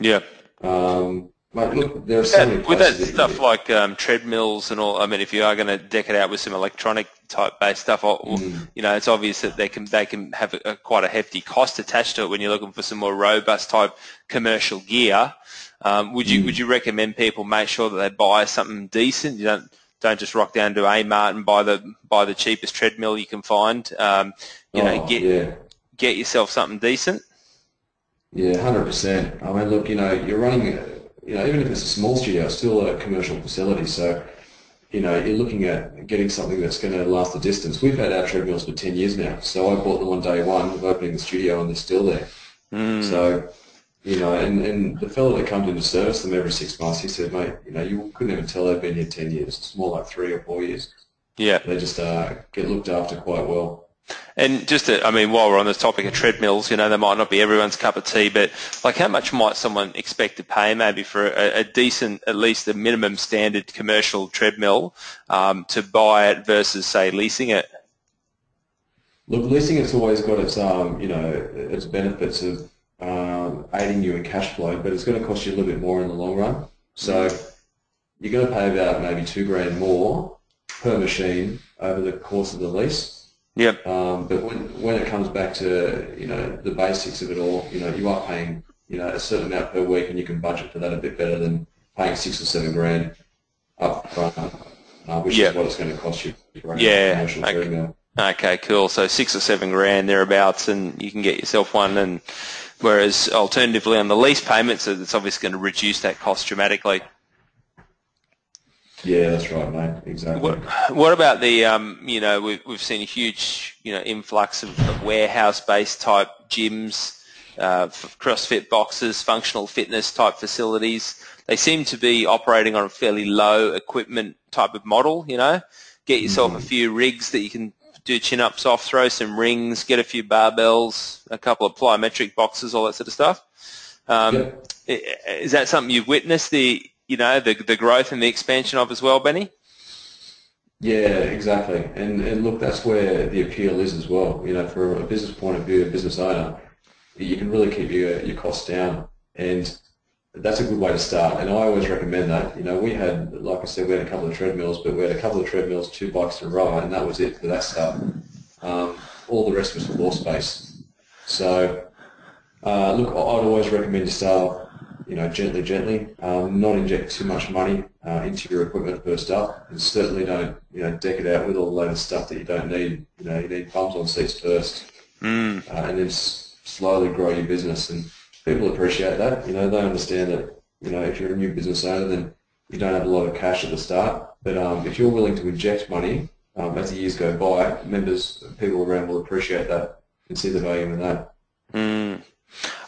Yeah. Um, Mate, look, there are so many with that places stuff you- like um, treadmills and all, I mean, if you are going to deck it out with some electronic type based stuff, or, Mm. you know, it's obvious that they can they can have a, a, quite a hefty cost attached to it when you're looking for some more robust type commercial gear. Um, would you Mm. would you recommend people make sure that they buy something decent? You don't don't just rock down to Amart and buy the buy the cheapest treadmill you can find. Um, you know, Oh, get yeah. get yourself something decent. Yeah, hundred percent. I mean, look, you know, you're running, you know, even if it's a small studio, it's still a commercial facility. So, you know, you're looking at getting something that's going to last the distance. We've had our treadmills for ten years now. So I bought them on day one of opening the studio, and they're still there. Mm. So, you know, and, and the fellow that comes in to service them every six months, he said, mate, you know, you couldn't even tell they've been here ten years. It's more like three or four years. Yeah. They just uh, get looked after quite well. And just, to, I mean, while we're on the topic of treadmills, you know, they might not be everyone's cup of tea, but like, how much might someone expect to pay maybe for a, a decent, at least a minimum standard commercial treadmill um, to buy it versus, say, leasing it? Look, leasing it's always got its um, you know, its benefits of aiding you in cash flow, but it's going to cost you a little bit more in the long run. So you're going to pay about maybe two grand more per machine over the course of the lease. Yep. Um, but when when it comes back to you know the basics of it all, you know you are paying you know a certain amount per week, and you can budget for that a bit better than paying six or seven grand up front, uh, which Yeah. is what it's going to cost you Yeah, okay. Okay, cool. So six or seven grand thereabouts, and you can get yourself one. And whereas alternatively on the lease payments, it's obviously going to reduce that cost dramatically. Yeah, that's right, mate. Exactly. What, what about the, um, you know, we've, we've seen a huge, you know, influx of, of warehouse-based type gyms, uh, CrossFit boxes, functional fitness type facilities. They seem to be operating on a fairly low equipment type of model, you know. Get yourself a few rigs that you can do chin-ups off, throw some rings, get a few barbells, a couple of plyometric boxes, all that sort of stuff. Um, Yep. Is that something you've witnessed, the, you know, the, the growth and the expansion of as well, Benny? Yeah, exactly. And and look, that's where the appeal is as well. You know, for a business point of view, a business owner, you can really keep your your costs down, and that's a good way to start. And I always recommend that. You know, we had, like I said, we had a couple of treadmills, but we had a couple of treadmills, two bikes a row, and that was it for that stuff. Um, all the rest was floor space. So, uh, look, I'd always recommend you start, you know, gently, gently, um, not inject too much money uh, into your equipment first up, and certainly don't, you know, deck it out with all the latest stuff that you don't need. You know, you need bums on seats first, Mm. uh, and then s- slowly grow your business. And people appreciate that. You know, they understand that, you know, if you're a new business owner, then you don't have a lot of cash at the start. But um, if you're willing to inject money um, as the years go by, members, people around will appreciate that and see the value in that. Mm.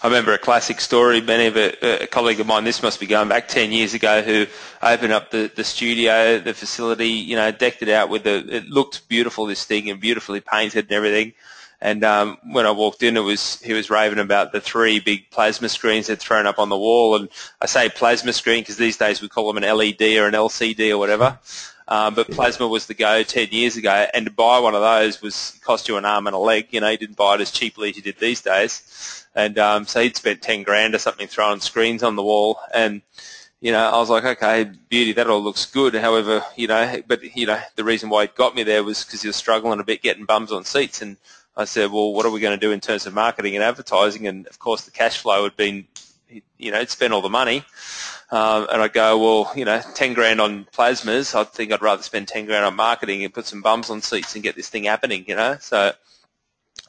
I remember a classic story, Benny, of a, a colleague of mine, this must be going back 10 years ago, who opened up the, the studio, the facility, you know, decked it out with the, it looked beautiful, this thing, and beautifully painted and everything. And um, when I walked in, it was he was raving about the three big plasma screens they'd thrown up on the wall. And I say plasma screen because these days we call them an LED or an LCD or whatever. Um, but plasma was the go 10 years ago, and to buy one of those was cost you an arm and a leg. You know, you didn't buy it as cheaply as you did these days. And um, so he'd spent 10 grand or something throwing screens on the wall. And, you know, I was like, okay, beauty, that all looks good. However, you know, but, you know, the reason why it got me there was because he was struggling a bit getting bums on seats. And I said, well, what are we going to do in terms of marketing and advertising? And, of course, the cash flow had been, you know, he'd spent all the money. Um, and I go, well, you know, 10 grand on plasmas, I think I'd rather spend 10 grand on marketing and put some bums on seats and get this thing happening, you know. So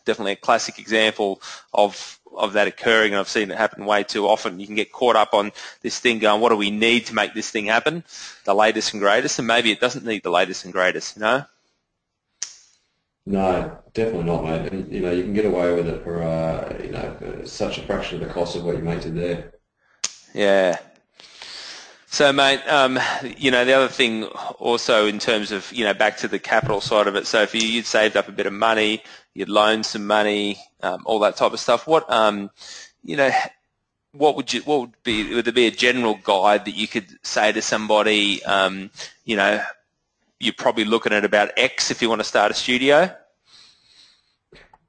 definitely a classic example of of that occurring, and I've seen it happen way too often. You can get caught up on this thing going, what do we need to make this thing happen? The latest and greatest, and maybe it doesn't need the latest and greatest, you know? No, definitely not, mate. And, you know, you can get away with it for, uh, you know, for such a fraction of the cost of what you make to there. Yeah. So, mate, um, you know, the other thing also in terms of, you know, back to the capital side of it, so if you, you'd saved up a bit of money, you'd loaned some money, um, all that type of stuff, what, um, you know, what would you, what would be, would there be a general guide that you could say to somebody, um, you know, you're probably looking at about X if you want to start a studio?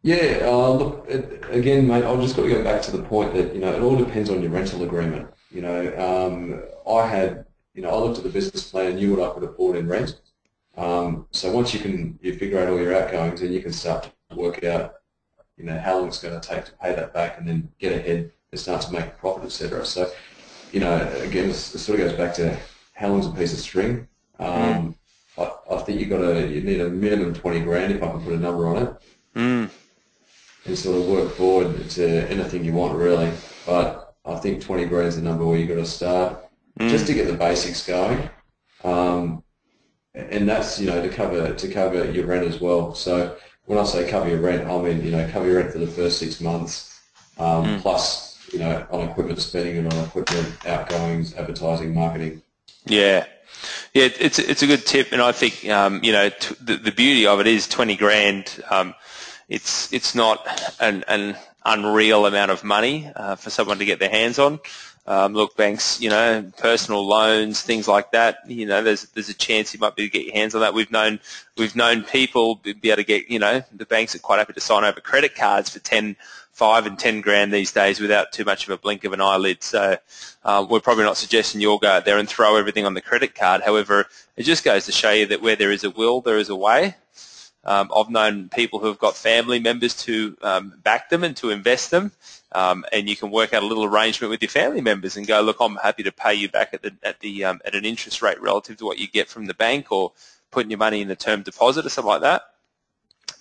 Yeah, uh, look, it, again, mate, I've just got to go back to the point that, you know, it all depends on your rental agreement. You know, um, I had, you know, I looked at the business plan and knew what I could afford in rent. Um, so once you can you figure out all your outgoings, then you can start to work out, you know, how long it's going to take to pay that back, and then get ahead and start to make a profit, etc. So, you know, again, it sort of goes back to how long's a piece of string. Um, mm. I, I, think you got to you need a minimum twenty grand if I can put a number on it, mm. and sort of work forward to anything you want really. But I think twenty grand is the number where you've got to start mm. just to get the basics going. Um, and that's you know to cover to cover your rent as well. So when I say cover your rent, I mean you know cover your rent for the first six months, um, mm. plus you know on equipment spending and on equipment outgoings, advertising, marketing. Yeah, yeah, it's it's a good tip, and I think um, you know t- the, the beauty of it is twenty grand. Um, it's it's not an, an unreal amount of money uh, for someone to get their hands on. Um, look, banks, you know, personal loans, things like that. You know, there's there's a chance you might be able to get your hands on that. We've known we've known people be able to get, you know, the banks are quite happy to sign over credit cards for ten, five, and ten grand these days without too much of a blink of an eyelid. So uh, we're probably not suggesting you'll go out there and throw everything on the credit card. However, it just goes to show you that where there is a will, there is a way. Um, I've known people who have got family members to um, back them and to invest them, um, and you can work out a little arrangement with your family members and go, look, I'm happy to pay you back at the at the um, at an interest rate relative to what you get from the bank, or putting your money in a term deposit or something like that.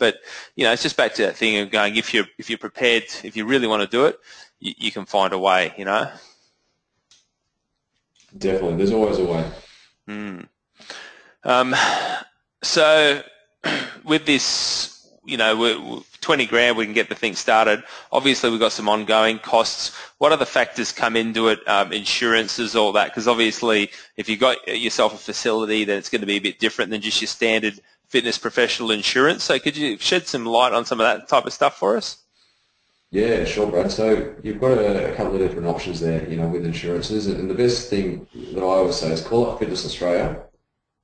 But you know, it's just back to that thing of going, if you're if you're prepared, if you really want to do it, you, you can find a way. You know. Definitely, there's always a way. Mm. Um, so with this, you know, 20 grand, we can get the thing started. Obviously, we've got some ongoing costs. What other factors come into it? Um, insurances, all that? Because obviously, if you've got yourself a facility, then it's going to be a bit different than just your standard fitness professional insurance. So could you shed some light on some of that type of stuff for us? Yeah, sure, Brad. So you've got a, couple of different options there, you know, with insurances. And the best thing that I always say is call up Fitness Australia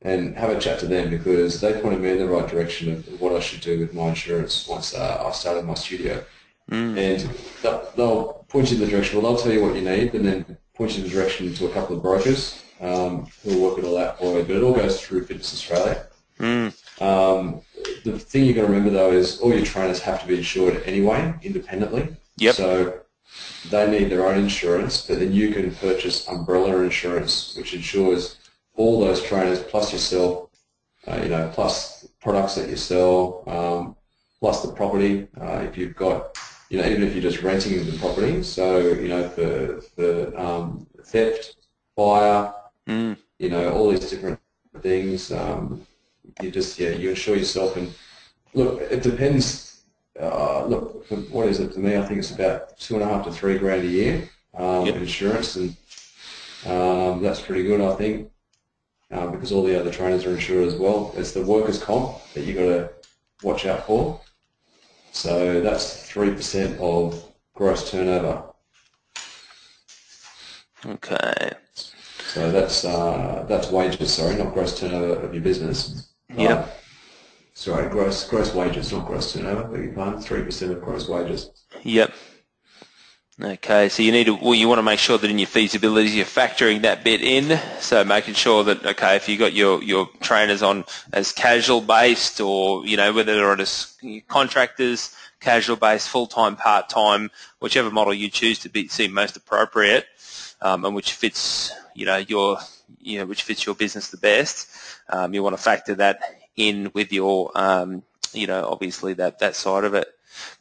and have a chat to them because they pointed me in the right direction of what I should do with my insurance once uh, I started my studio. Mm. And they'll, they'll, point you in the direction, well, they'll tell you what you need and then point you in the direction to a couple of brokers um, who will work it all out for you. But it all goes through Fitness Australia. Mm. Um, the thing you've got to remember, though, is all your trainers have to be insured anyway, independently. Yep. So they need their own insurance, but then you can purchase umbrella insurance, which insures all those trainers plus yourself, uh, you know, plus products that you sell, um, plus the property. Uh, if you've got, you know, even if you're just renting the property, so you know, for for um, theft, fire, mm. you know, all these different things. Um, you just yeah, you insure yourself. And look, it depends. Uh, look, what is it to me? I think it's about two and a half to three grand a year um, yep. insurance, and um, that's pretty good, I think um, because all the other trainers are insured as well. It's the workers' comp that you got to watch out for. So that's three percent of gross turnover. Okay. So that's uh, that's wages. Sorry, not gross turnover of your business. Yeah. Sorry, gross gross wages, not gross turnover. Beg your pardon. Three percent of gross wages. Yep. Okay, so you need to, well, you want to make sure that in your feasibility you're factoring that bit in. So making sure that, okay, if you've got your, your trainers on as casual based or, you know, whether they're on as contractors, casual based, full-time, part-time, whichever model you choose to be, seem most appropriate, um, and which fits, you know, your, you know, which fits your business the best, um, you want to factor that in with your, um, you know, obviously that, that side of it.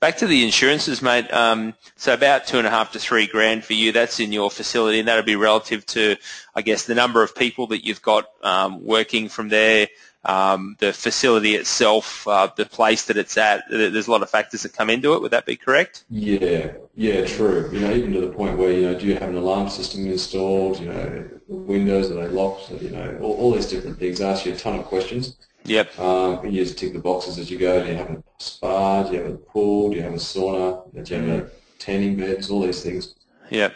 Back to the insurances, mate. Um, so about two and a half to three grand for you. That's in your facility, and that'll be relative to, I guess, the number of people that you've got um, working from there, um, the facility itself, uh, the place that it's at. There's a lot of factors that come into it. Would that be correct? Yeah, yeah, true. You know, even to the point where you know, do you have an alarm system installed? You know, windows are they locked? You know, all, all these different things. Ask you a ton of questions. Yep. Um, you just tick the boxes as you go. Do you have a spa? Do you have a pool? Do you have a sauna? Do you have a tanning beds? All these things. Yep.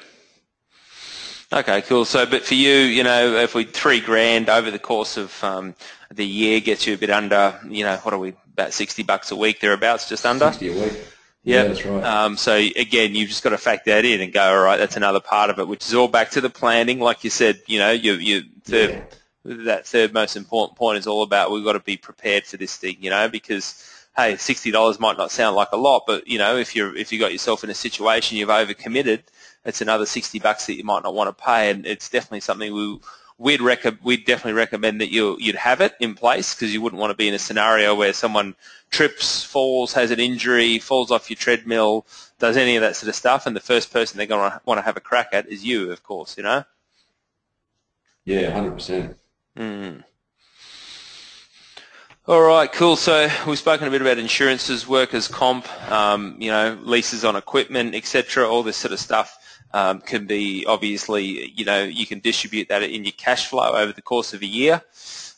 Okay, cool. So, but for you, you know, if we three grand over the course of um, the year gets you a bit under, you know, what are we about sixty bucks a week thereabouts, just under. Sixty a week. Yep. Yeah, that's right. Um, so again, you've just got to factor that in and go, all right, that's another part of it, which is all back to the planning. Like you said, you know, you, you, third, Yeah. that third most important point is all about we've got to be prepared for this thing, you know, because hey, sixty dollars might not sound like a lot, but you know, if you're if you got yourself in a situation you've overcommitted, it's another sixty bucks that you might not want to pay, and it's definitely something we we'd rec- we'd definitely recommend that you you'd have it in place because you wouldn't want to be in a scenario where someone trips, falls, has an injury, falls off your treadmill, does any of that sort of stuff, and the first person they're going to want to have a crack at is you, of course, you know. Yeah, hundred percent. Mm. All right, cool. So we've spoken a bit about insurances, workers' comp, um, you know, leases on equipment, etc. All this sort of stuff um, can be obviously, you know, you can distribute that in your cash flow over the course of a year.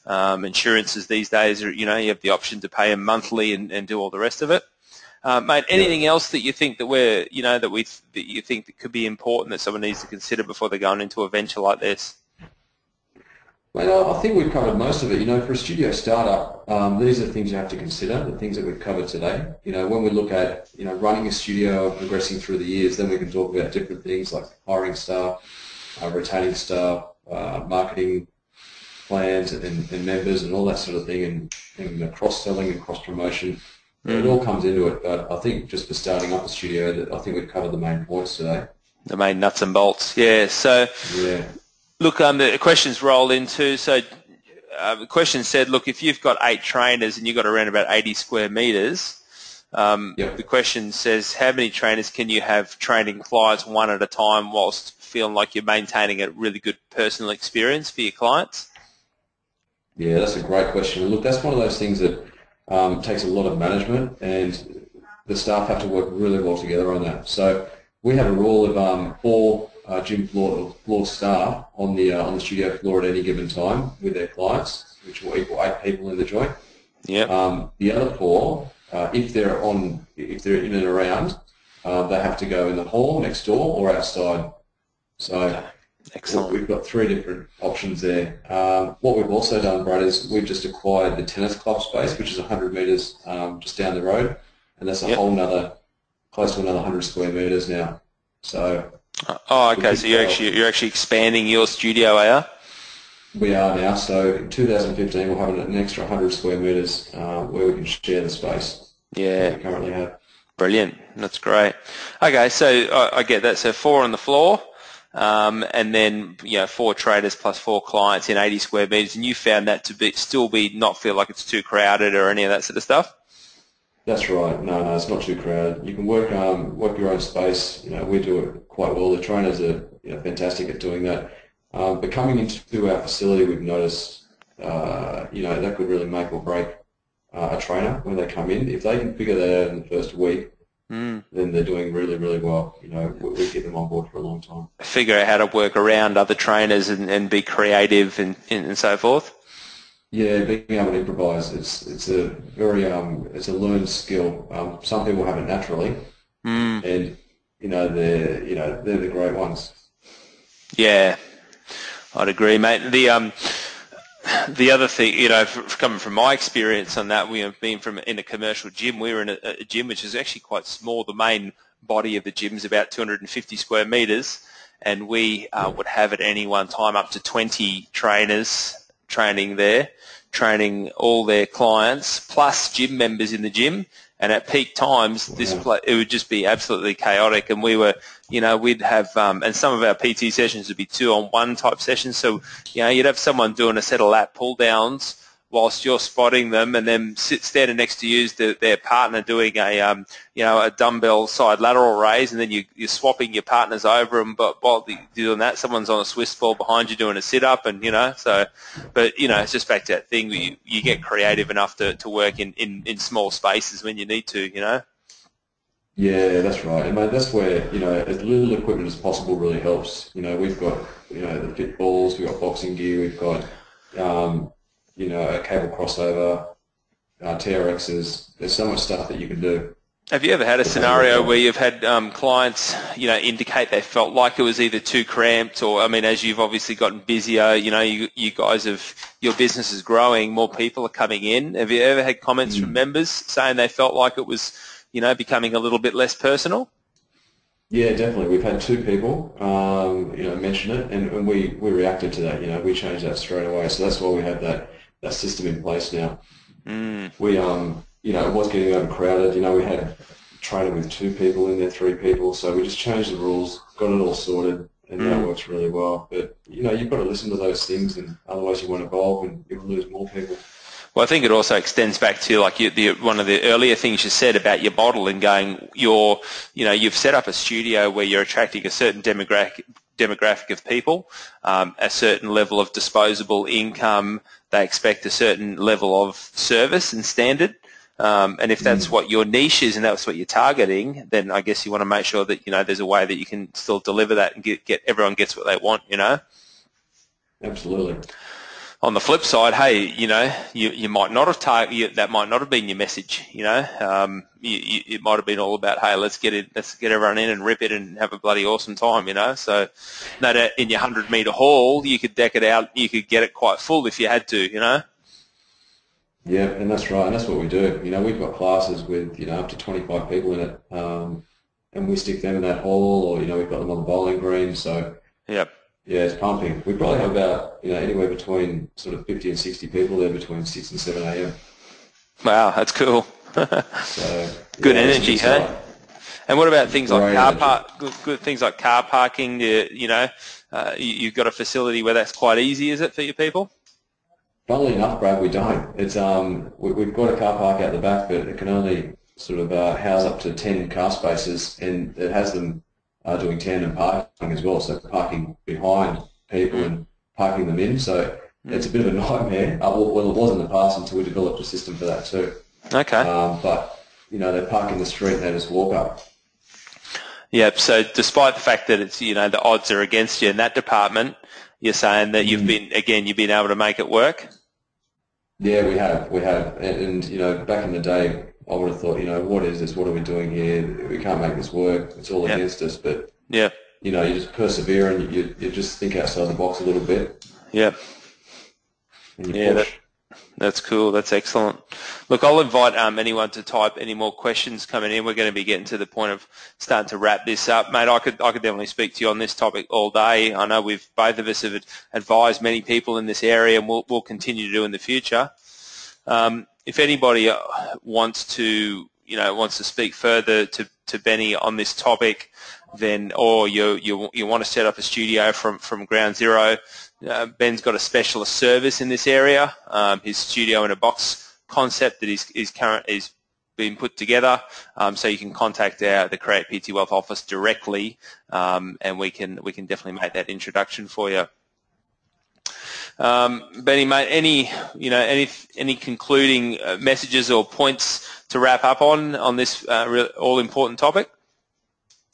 Um, insurances these days, are, you know, you have the option to pay them monthly and, and do all the rest of it. Uh, mate, anything else that you think that we're, you know, that we that you think that could be important that someone needs to consider before they're going into a venture like this? Mate, I think we've covered most of it. You know, for a studio startup, um, these are the things you have to consider, the things that we've covered today. You know, when we look at, you know, running a studio, progressing through the years, then we can talk about different things like hiring staff, uh, retaining staff, uh, marketing plans and, and members and all that sort of thing and, and cross-selling and cross-promotion. It all comes into it, but I think just for starting up a studio, I think we've covered the main points today. The main nuts and bolts, yeah. So Yeah. Look, um, the questions roll into, so uh, the question said, look, if you've got eight trainers and you've got around about 80 square metres, um, Yep. the question says, how many trainers can you have training clients one at a time whilst feeling like you're maintaining a really good personal experience for your clients? Yeah, that's a great question. And look, that's one of those things that um, takes a lot of management, and the staff have to work really well together on that. So we have a rule of um, four uh, gym floor, floor staff on the uh, on the studio floor at any given time with their clients, which will equal eight people in the joint. Yep. Um, the other four, uh, if they're on, if they're in and around, uh, they have to go in the hall next door or outside. So Excellent. We've got three different options there. Um, what we've also done, Brad, is we've just acquired the tennis club space, which is 100 metres um, just down the road, and that's a Yep. whole nother, close to another 100 square metres now. So Oh, okay. So you're actually you're actually expanding your studio, are we are now. So in 2015, we'll have an extra 100 square metres uh, where we can share the space? Yeah. that we currently have. Brilliant. That's great. Okay, so I, I get that. So four on the floor, um, and then you know four traders plus four clients in 80 square meters, and you found that to be still be not feel like it's too crowded or any of that sort of stuff. That's right. No, no, it's not too crowded. You can work um, work your own space. You know, we do it quite well. The trainers are you know, fantastic at doing that. Um, but coming into our facility, we've noticed, uh, you know, that could really make or break uh, a trainer when they come in. If they can figure that out in the first week, Mm. then they're doing really, really well. You know, we, we keep them on board for a long time. Figure out how to work around other trainers and, and be creative and, and so forth. Yeah, being able to improvise, it's it's a very um, it's a learned skill. Um, some people have it naturally, Mm. and you know they're you know they're the great ones. Yeah, I'd agree, mate. The um, the other thing, you know, coming from my experience on that, we have been from in a commercial gym. We were in a, a gym which is actually quite small. The main body of the gym is about 250 square meters, and we uh, would have at any one time up to 20 trainers training there, training all their clients plus gym members in the gym. And at peak times, this pla it would just be absolutely chaotic. And we were, you know, we'd have, um, and some of our PT sessions would be two on one type sessions. So, you know, you'd have someone doing a set of lat pull downs whilst you're spotting them, and then sit standing next to you is the, their partner doing a, um, you know, a dumbbell side lateral raise, and then you, you're swapping your partners over, and but while doing that, someone's on a Swiss ball behind you doing a sit up, and you know, so, but you know, it's just back to that thing where you, you get creative enough to, to work in, in, in small spaces when you need to, you know. Yeah, that's right. And mate, that's where, you know, as little equipment as possible really helps. You know, we've got, you know, the fit balls, we've got boxing gear, we've got, um, you know, a cable crossover, uh, TRXs. There's so much stuff that you can do. Have you ever had a scenario where you've had um, clients, you know, indicate they felt like it was either too cramped, or I mean, as you've obviously gotten busier, you know, you, you guys have your business is growing, more people are coming in. Have you ever had comments from members saying they felt like it was you know, becoming a little bit less personal? Yeah, definitely. We've had two people, um, you know, mention it, and, and we, we reacted to that. You know, we changed that straight away. So that's why we have that, that system in place now. Mm. We, um, you know, it was getting overcrowded. You know, we had training with two people in there, three people. So we just changed the rules, got it all sorted, and mm. that works really well. But you know, you've got to listen to those things, and otherwise you won't evolve, and you'll lose more people. Well, I think it also extends back to like you, the, one of the earlier things you said about your model and going, you're, you know, you've set up a studio where you're attracting a certain demographic demographic of people, um, a certain level of disposable income. They expect a certain level of service and standard. Um, and if that's mm. what your niche is and that's what you're targeting, then I guess you want to make sure that you know there's a way that you can still deliver that and get, get everyone gets what they want. You know. Absolutely on the flip side, hey, you know, you, you might not have target that might not have been your message. You know, um, you, you, it might have been all about, hey, let's get it, let's get everyone in and rip it and have a bloody awesome time. You know, so that in your hundred meter hall, you could deck it out, you could get it quite full if you had to. You know. Yeah, and that's right, and that's what we do. You know, we've got classes with you know up to 25 people in it, um, and we stick them in that hall, or you know, we've got them on the bowling green. So yep. Yeah, it's pumping. We probably have about you know anywhere between sort of 50 and 60 people there between 6 and 7 a.m. Wow, that's cool. so, good yeah, energy, hey? And what about things like car park? Good, good, things like car parking. You, you know, uh, you, have got a facility where that's quite easy, is it for your people? Funnily enough, Brad, we don't. It's um, we, have got a car park out the back, but it can only sort of uh, house up to 10 car spaces, and it has them uh, doing tandem parking as well, so parking behind people and parking them in. So mm. it's a bit of a nightmare. Uh, well, it was in the past until we developed a system for that too. Okay. Um, but you know, they park in the street and they just walk up. Yep. So despite the fact that it's you know the odds are against you in that department, you're saying that you've mm. been again you've been able to make it work. Yeah, we have, we have, and, and you know, back in the day, I would have thought, you know, what is this? What are we doing here? We can't make this work. It's all against us. But yeah, you know, you just persevere and you, you just think outside the box a little bit. Yeah. yeah, that, that's cool. That's excellent. Look, I'll invite um, anyone to type any more questions coming in. We're going to be getting to the point of starting to wrap this up, mate. I could I could definitely speak to you on this topic all day. I know we've both of us have advised many people in this area, and we'll we'll continue to do in the future. Um, if anybody uh, wants to, you know, wants to speak further to, to Benny on this topic, then, or you, you, you want to set up a studio from, from ground zero, uh, Ben's got a specialist service in this area. Um, his studio in a box concept that is, is current, is being put together. Um, so you can contact our, the Create PT Wealth office directly, um, and we can, we can definitely make that introduction for you. Um, Benny, mate, any you know any any concluding uh, messages or points to wrap up on on this uh, all important topic?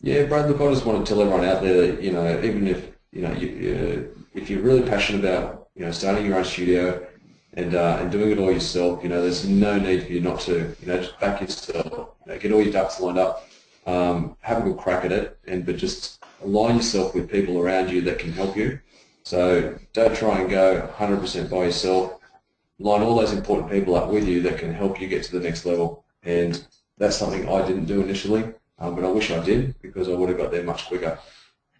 Yeah, Brad. Look, I just want to tell everyone out there that you know even if you know you, uh, if you're really passionate about you know starting your own studio and uh, and doing it all yourself, you know there's no need for you not to you know just back yourself, you know, get all your ducks lined up, um, have a good crack at it, and but just align yourself with people around you that can help you. So don't try and go 100% by yourself. Line all those important people up with you that can help you get to the next level. And that's something I didn't do initially, um, but I wish I did because I would have got there much quicker.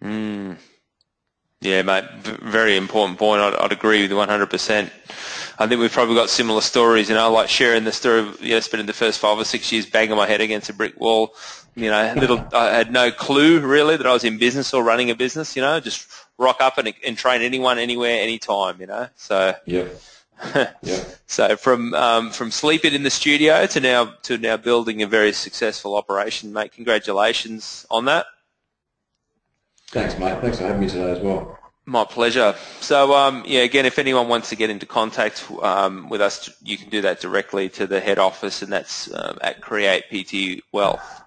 Mm. Yeah, mate, very important point. I'd, I'd, agree with you 100%. I think we've probably got similar stories, you know, like sharing the story of, you know, spending the first five or six years banging my head against a brick wall. You know, little, I had no clue really that I was in business or running a business, you know, just rock up and, and train anyone, anywhere, anytime. You know, so yeah. yeah. So from um, from sleeping in the studio to now to now building a very successful operation, mate. Congratulations on that. Thanks, mate. Thanks for having me today as well. My pleasure. So, um, yeah, again, if anyone wants to get into contact um, with us, you can do that directly to the head office, and that's um, at Create PT Wealth.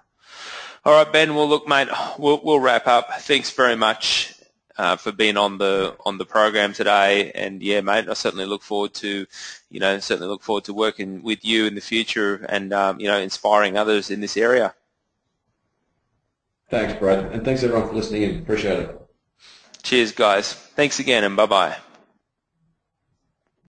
All right, Ben. Well, look, mate, we'll, we'll wrap up. Thanks very much uh, for being on the on the program today. And yeah, mate, I certainly look forward to, you know, certainly look forward to working with you in the future and um, you know, inspiring others in this area. Thanks, Brad, and thanks everyone for listening in. Appreciate it. Cheers, guys. Thanks again, and bye bye.